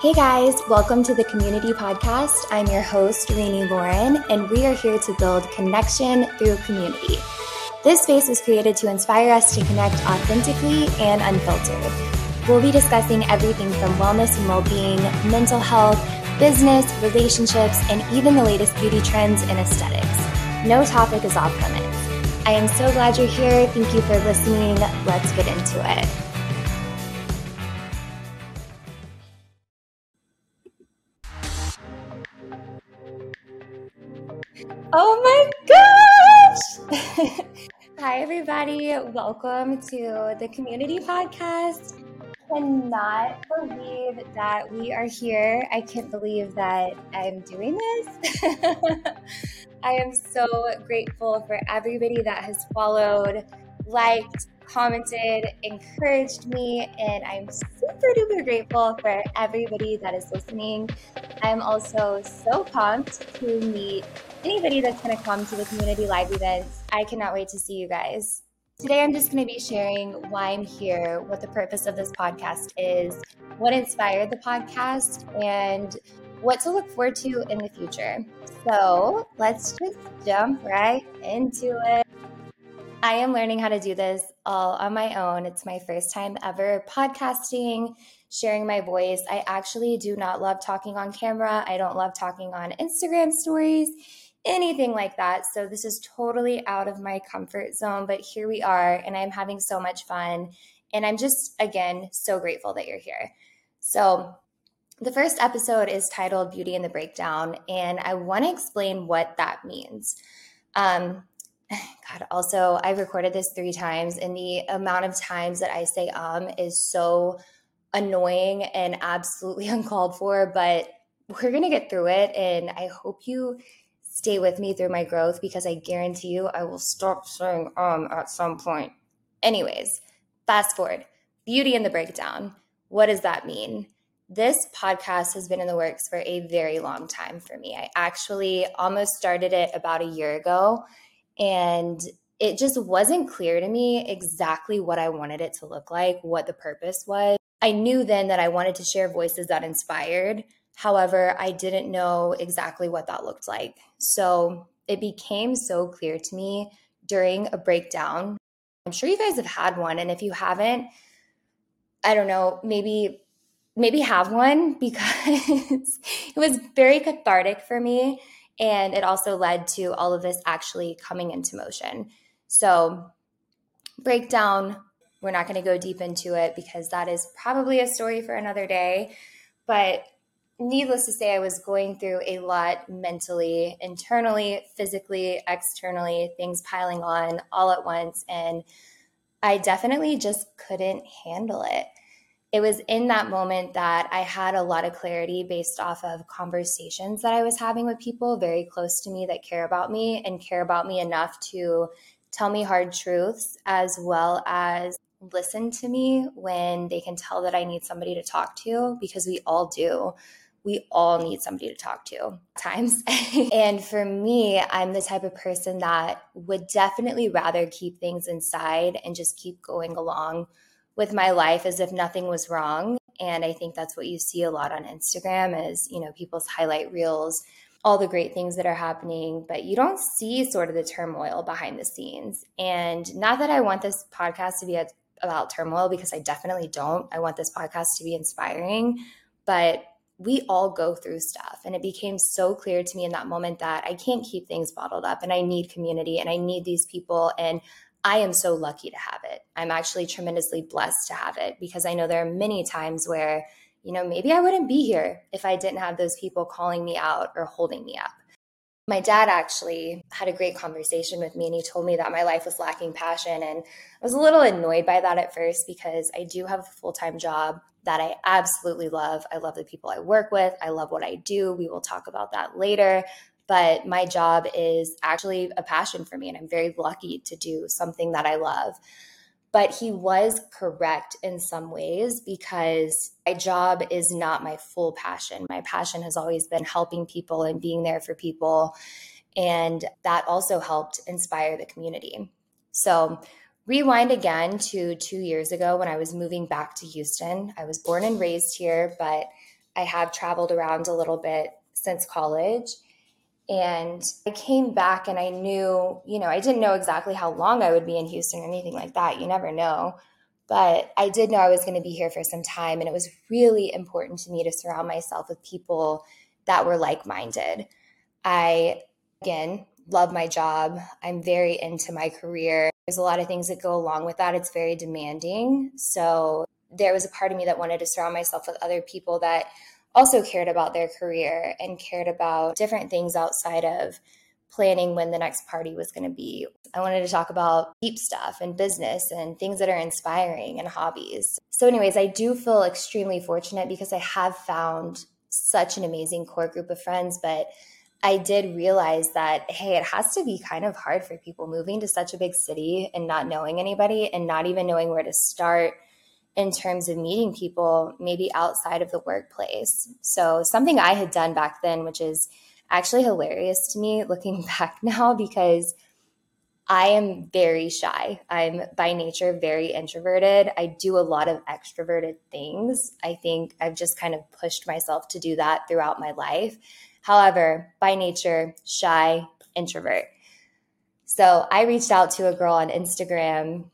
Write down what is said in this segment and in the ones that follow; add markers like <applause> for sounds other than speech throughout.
Hey guys, welcome to the Community Podcast. I'm your host, Rainey Lauren, and we are here to build connection through community. This space was created to inspire us to connect authentically and unfiltered. We'll be discussing everything from wellness and well being, mental health, business, relationships, and even the latest beauty trends and aesthetics. No topic is off limits. I am so glad you're here. Thank you for listening. Let's get into it. Oh my gosh! <laughs> Hi, everybody. Welcome to the Community Podcast. I cannot believe that we are here. I can't believe that I'm doing this. <laughs> I am so grateful for everybody that has followed, liked, commented, encouraged me, and I'm super duper grateful for everybody that is listening. I'm also so pumped to meet anybody that's going to come to the community live events. I cannot wait to see you guys. Today, I'm just going to be sharing why I'm here, what the purpose of this podcast is, what inspired the podcast, and what to look forward to in the future. So, let's just jump right into it. I am learning how to do this all on my own. It's my first time ever podcasting, sharing my voice. I actually do not love talking on camera. I don't love talking on Instagram stories anything like that. So this is totally out of my comfort zone, but here we are, and I'm having so much fun. And I'm just, again, so grateful that you're here. So, the first episode is titled Beauty in the Breakdown, and I want to explain what that means. Um, <sighs> God, also, I've recorded this three times, and the amount of times that I say um is so annoying and absolutely <laughs> uncalled for, but we're going to get through it. And I hope you stay with me through my growth because I guarantee you I will stop saying um at some point. Anyways, fast forward. Beauty and the breakdown. What does that mean? This podcast has been in the works for a very long time for me. I actually almost started it about a year ago and it just wasn't clear to me exactly what I wanted it to look like, what the purpose was. I knew then that I wanted to share voices that inspired, However, I didn't know exactly what that looked like. So it became so clear to me during a breakdown. I'm sure you guys have had one. And if you haven't, I don't know, maybe maybe have one <laughs> because it was very cathartic for me and it also led to all of this actually coming into motion. So, breakdown, we're not going to go deep into it because that is probably a story for another day, but needless to say, I was going through a lot mentally, internally, physically, externally, things piling on all at once. And I definitely just couldn't handle it. It was in that moment that I had a lot of clarity based off of conversations that I was having with people very close to me that care about me and care about me enough to tell me hard truths as well as listen to me when they can tell that I need somebody to talk to because we all do we all need somebody to talk to times. <laughs> and for me, I'm the type of person that would definitely rather keep things inside and just keep going along with my life as if nothing was wrong. And I think that's what you see a lot on Instagram is, you know, people's highlight reels, all the great things that are happening, but you don't see sort of the turmoil behind the scenes. And not that I want this podcast to be about turmoil because I definitely don't. I want this podcast to be inspiring, but we all go through stuff. And it became so clear to me in that moment that I can't keep things bottled up and I need community and I need these people. And I am so lucky to have it. I'm actually tremendously blessed to have it because I know there are many times where, you know, maybe I wouldn't be here if I didn't have those people calling me out or holding me up. My dad actually had a great conversation with me and he told me that my life was lacking passion. And I was a little annoyed by that at first because I do have a full time job that I absolutely love. I love the people I work with. I love what I do. We will talk about that later. But my job is actually a passion for me, and I'm very lucky to do something that I love. But he was correct in some ways because my job is not my full passion. My passion has always been helping people and being there for people. And that also helped inspire the community. So rewind again to two years ago when I was moving back to Houston. I was born and raised here, but I have traveled around a little bit since college. And I came back and I knew, you know, I didn't know exactly how long I would be in Houston or anything like that. You never know. But I did know I was going to be here for some time. And it was really important to me to surround myself with people that were like minded. I, again, love my job. I'm very into my career. There's a lot of things that go along with that. It's very demanding. So there was a part of me that wanted to surround myself with other people that also cared about their career and cared about different things outside of planning when the next party was going to be. I wanted to talk about deep stuff and business and things that are inspiring and hobbies. So, anyways, I do feel extremely fortunate because I have found such an amazing core group of friends, but I did realize that, hey, it has to be kind of hard for people moving to such a big city and not knowing anybody and not even knowing where to start in terms of meeting people, maybe outside of the workplace. So, something I had done back then, which is actually hilarious to me looking <laughs> back now, because I am very shy. I'm by nature very introverted. I do a lot of extroverted things. I think I've just kind of pushed myself to do that throughout my life. However, by nature, shy, introvert. So I reached out to a girl on Instagram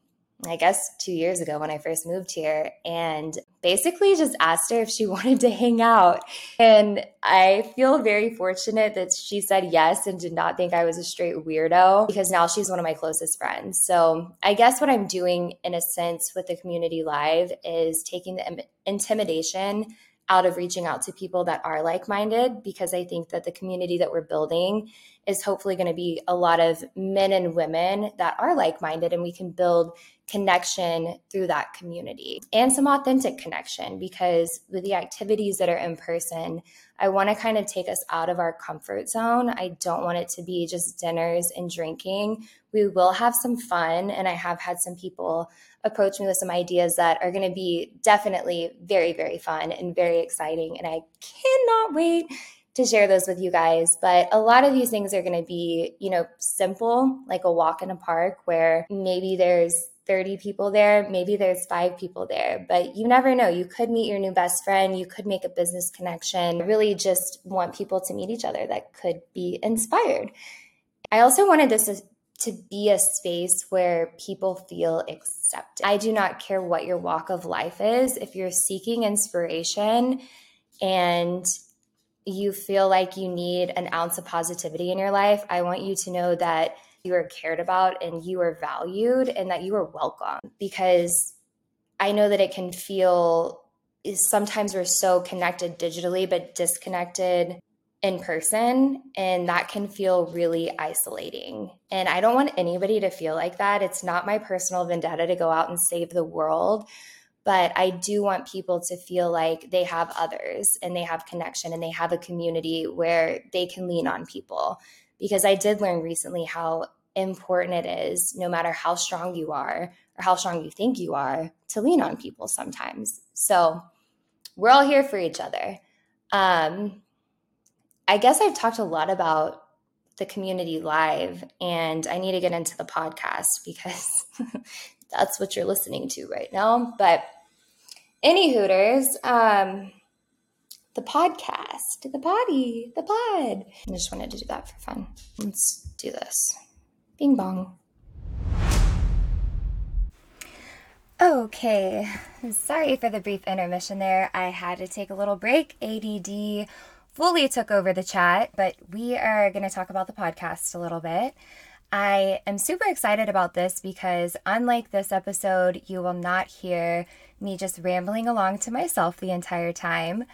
I guess two years ago when I first moved here, and basically just asked her if she <laughs> wanted to hang out. And I feel very fortunate that she said yes and did not think I was a straight weirdo because now she's one of my closest friends. So I guess what I'm doing in a sense with the community live is taking the intimidation out of reaching out to people that are like minded because I think that the community that we're building is hopefully going to be a lot of men and women that are like minded and we can build connection through that community and some authentic connection because with the activities that are in person, I want to kind of take us out of our comfort zone. I don't want it to be just dinners and drinking. We will have some fun, and I have had some people approach me with some ideas that are going to be definitely very, very fun and very exciting. And I cannot wait to share those with you guys. But a lot of these things are going to be, you know, simple, like a walk in a park where maybe there's 30 people there, maybe there's five people there, but you never know. You could meet your new best friend, you could make a business connection. I really just want people to meet each other that could be inspired. I also wanted this to be a space where people feel accepted. I do not care what your walk of life is. If you're seeking inspiration and you feel like you need an ounce of positivity in your life, I want you to know that you are cared about and you are valued and that you are welcome because I know that it can feel sometimes we're so connected digitally but disconnected in person and that can feel really isolating. And I don't want anybody to feel like that. It's not my personal vendetta to go out and save the world, but I do want people to feel like they have others and they have connection and they have a community where they can lean on people because I did learn recently how important it is, no matter how strong you are or how strong you think you are, to lean on people sometimes. So we're all here for each other. Um, I guess I've talked a lot about the community live, and I need to get into the podcast because <laughs> that's what you're listening to right now. But any Hooters, um, the podcast, the potty, the pod. I just wanted to do that for fun. Let's do this. Bing bong. Okay, sorry for the brief intermission there. I had to take a little break. ADD fully took over the chat, but we are going to talk about the podcast a little bit. I am super excited about this because, unlike this episode, you will not hear me just rambling along to myself the entire time.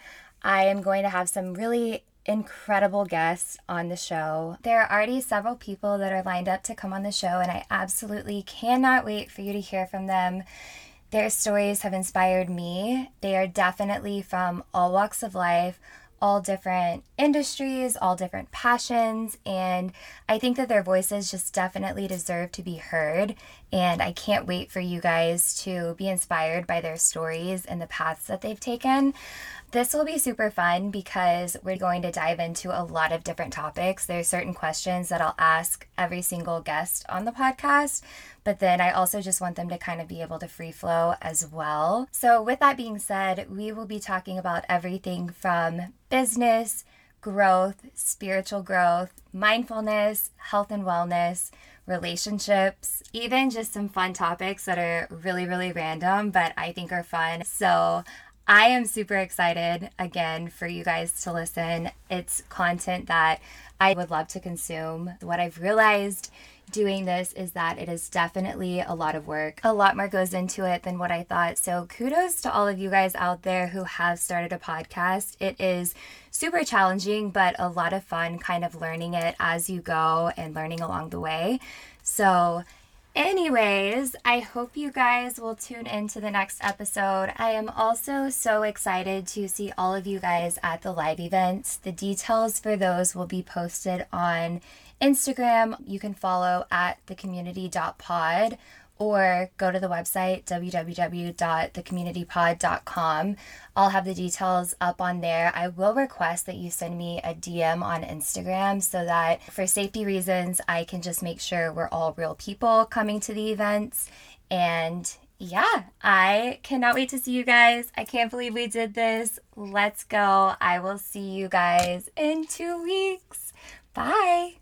I am going to have some really incredible guests on the show. There are already several people that are lined up to come on the show, and I absolutely cannot wait for you to hear from them. Their stories have inspired me. They are definitely from all walks of life, all different industries, all different passions, and I think that their voices just definitely deserve to be heard. And I can't wait for you guys to be inspired by their stories and the paths that they've taken. This will be super fun because we're going to dive into a lot of different topics. There's certain questions that I'll ask every single guest on the podcast, but then I also just want them to kind of be able to free flow as well. So, with that being said, we will be talking about everything from business, growth, spiritual growth, mindfulness, health and wellness relationships, even just some fun topics that are really, really random, but I think are fun. So I am super excited again for you guys to listen. It's content that I would love to consume. What I've realized doing this is that it is definitely a lot of work. A lot more goes into it than what I thought. So, kudos to all of you guys out there who have started a podcast. It is super challenging, but a lot of fun kind of learning it as you go and learning along the way. So, Anyways, I hope you guys will tune in to the next episode. I am also so excited to see all of you guys at the live events. The details for those will be posted on Instagram. You can follow at thecommunity.pod or go to the website www.thecommunitypod.com. I'll have the details up on there. I will request that you send me a DM on Instagram so that for safety reasons, I can just make sure we're all real people coming to the events. And yeah, I cannot wait to see you guys. I can't believe we did this. Let's go. I will see you guys in two weeks. Bye.